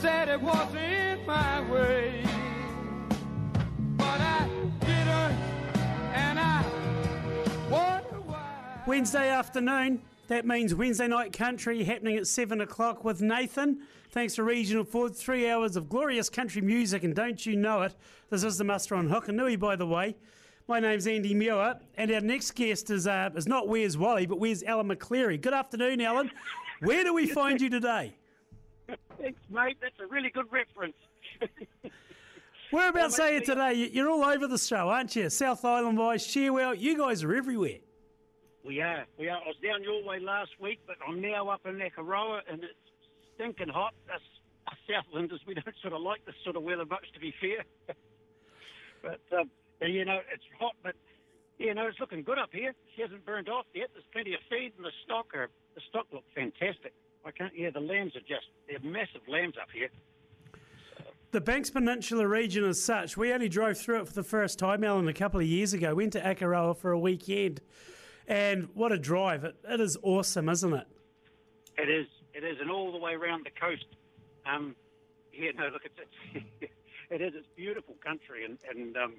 said it wasn't my way. But I didn't, and I wonder why. Wednesday afternoon. That means Wednesday night country happening at seven o'clock with Nathan. Thanks to Regional Ford, three hours of glorious country music, and don't you know it? This is the muster on Hokonui, by the way. My name's Andy Muir, and our next guest is uh, is not Where's Wally, but Where's Alan McLeary. Good afternoon, Alan. Where do we find you today? Thanks, mate. That's a really good reference. Whereabouts are you today? You- You're all over the show, aren't you? South Island Wise, Shearwell, you guys are everywhere. we are. We are. I was down your way last week, but I'm now up in Akaroa, and it's stinking hot. Us, us Southlanders, we don't sort of like this sort of weather much, to be fair. but, um, you know, it's hot, but, you know, it's looking good up here. She hasn't burned off yet. There's plenty of feed, and the stock are, the stock look fantastic. I can't, yeah, the lambs are just, they're massive lambs up here. The Banks Peninsula region as such, we only drove through it for the first time, Alan, a couple of years ago. Went to Akaroa for a weekend. And what a drive. It, it is awesome, isn't it? It is. It is, and all the way around the coast. Um, yeah, no, look, it's, it's it is. It's beautiful country, and and um,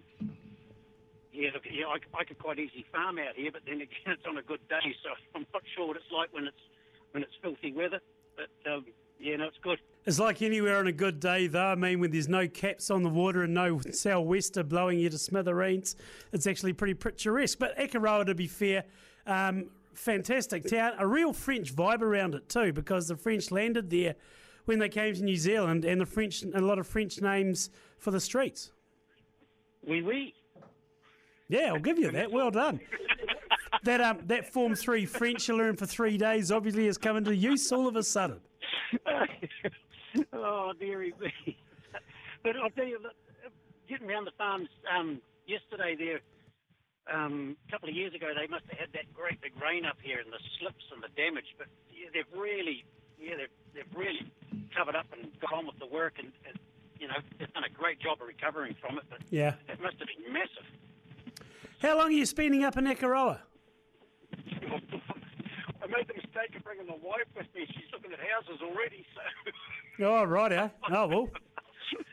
yeah, look, yeah, I, I could quite easily farm out here, but then again, it's on a good day, so I'm not sure what it's like when it's when it's filthy weather. But um, yeah, no, it's good. It's like anywhere on a good day, though. I mean, when there's no caps on the water and no sou'wester blowing you to smithereens, it's actually pretty picturesque. But Akaroa, to be fair, um, fantastic town. A real French vibe around it, too, because the French landed there when they came to New Zealand and the French, a lot of French names for the streets. Oui, oui. Yeah, I'll give you that. Well done. That um, that Form Three French you learned for three days obviously has come into use all of a sudden. oh, dearie me. but I'll tell you, getting around the farms um, yesterday there, um, a couple of years ago, they must have had that great big rain up here and the slips and the damage. But yeah, they've really, yeah, they've, they've really covered up and got on with the work, and, and you know, they've done a great job of recovering from it. But Yeah. it must have been massive. How long are you spending up in Akaroa? I made the mistake of bringing my wife with me. She's looking at houses already, so. Oh, right, eh? Oh, well.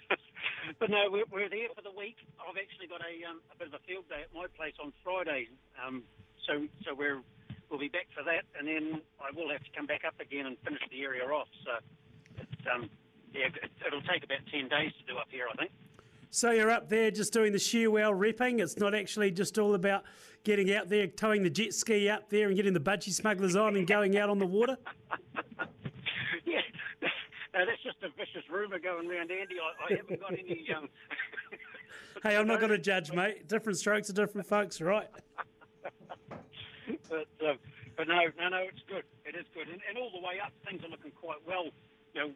but no, we're, we're there for the week. I've actually got a, um, a bit of a field day at my place on Friday, um, so so we're we'll be back for that, and then I will have to come back up again and finish the area off. So it's, um, yeah, it, it'll take about ten days to do up here, I think. So you're up there just doing the Shearwell repping. It's not actually just all about getting out there, towing the jet ski up there and getting the budgie smugglers on and going out on the water. yeah, no, that's just a vicious rumour going around, Andy. I, I haven't got any. Um, Hey, I'm not going to judge, mate. Different strokes are different folks, right? but um, but no, no, no, it's good. It is good, and, and all the way up, things are looking quite well. You know,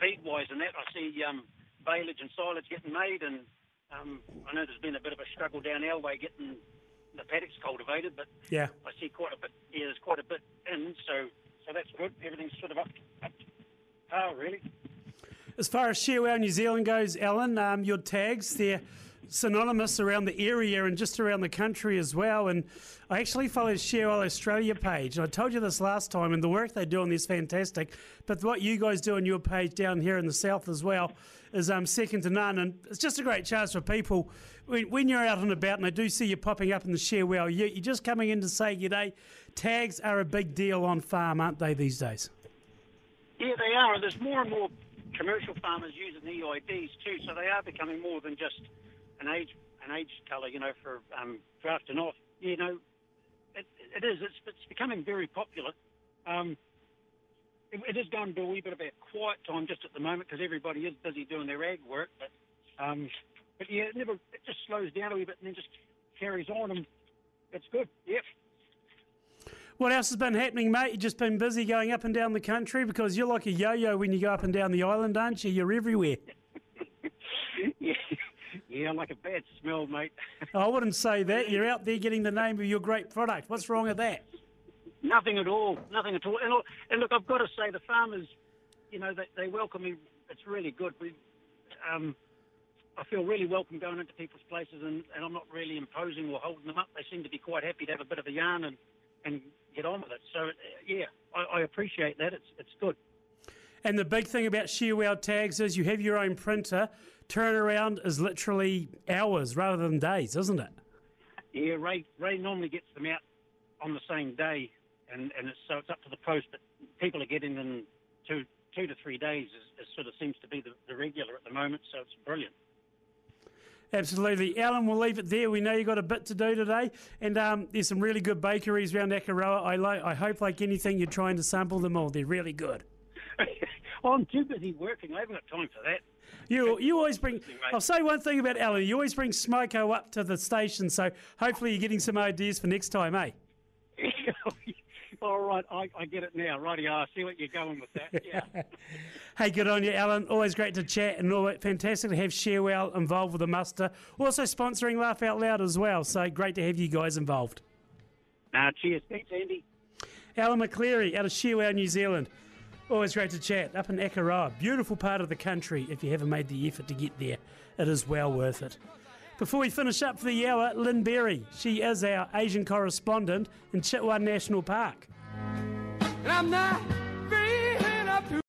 feed wise and that, I see um, baleage and silage getting made, and um, I know there's been a bit of a struggle down our way getting the paddocks cultivated, but Yeah. I see quite a bit. Yeah, there's quite a bit in, so so that's good. Everything's sort of up up to par, really. As far as Shearwell New Zealand goes, Alan, um, your tags, they're synonymous around the area and just around the country as well. And I actually follow Shearwell Australia page. And I told you this last time, and the work they do on this is fantastic. But what you guys do on your page down here in the south as well is um, second to none. And it's just a great chance for people when, when you're out and about and they do see you popping up in the Shearwell, you, you're just coming in to say g'day. Tags are a big deal on farm, aren't they, these days? Yeah, they are. And there's more and more commercial farmers using EIDs too, so they are becoming more than just an age an age colour, you know, for um, drafting off. You know, it, it is. It's, it's becoming very popular. Um, it, it is going to be a wee bit of a quiet time just at the moment because everybody is busy doing their ag work. But um, but yeah, it never it just slows down a wee bit and then just carries on, and it's good. Yep. What else has been happening, mate? You've just been busy going up and down the country because you're like a yo-yo when you go up and down the island, aren't you? You're everywhere. Yeah, like a bad smell, mate. I wouldn't say that. You're out there getting the name of your great product. What's wrong with that? Nothing at all. Nothing at all. And, look- and look, I've got to say, the farmers, you know, they, they welcome me. It's really good. We, um, I feel really welcome going into people's places, and, and I'm not really imposing or holding them up. They seem to be quite happy to have a bit of a yarn and, and get on with it. So, uh, yeah, I, I appreciate that. It's it's good. And the big thing about Shearwell tags is you have your own printer. Turnaround is literally hours rather than days, isn't it? Yeah, Ray Ray normally gets them out on the same day, and and it's, so it's up to the post. But people are getting them two two to three days. Is, is sort of seems to be the, the regular at the moment. So it's brilliant. Absolutely. Alan, we'll leave it there. We know you've got a bit to do today, and um, there's some really good bakeries around Akaroa. I, like, I hope, like anything, you're trying to sample them all. They're really good. Well, I'm too busy working. I haven't got time for that. You, you always bring. I'll say one thing about Alan. You always bring Smoko up to the station, so hopefully you're getting some ideas for next time, eh? All right, I, I get it now. Righty, I see what you're going with that. Yeah. hey, good on you, Alan. Always great to chat and all fantastic to have Shearwell involved with the muster. Also sponsoring Laugh Out Loud as well. So great to have you guys involved. Uh, cheers. Thanks, Andy. Alan McLeary out of Shearwell, New Zealand. Always great to chat. Up in Akaroa, beautiful part of the country. If you haven't made the effort to get there, it is well worth it. Before we finish up for the hour, Lynn Berry. She is our Asian correspondent in Chitwan National Park.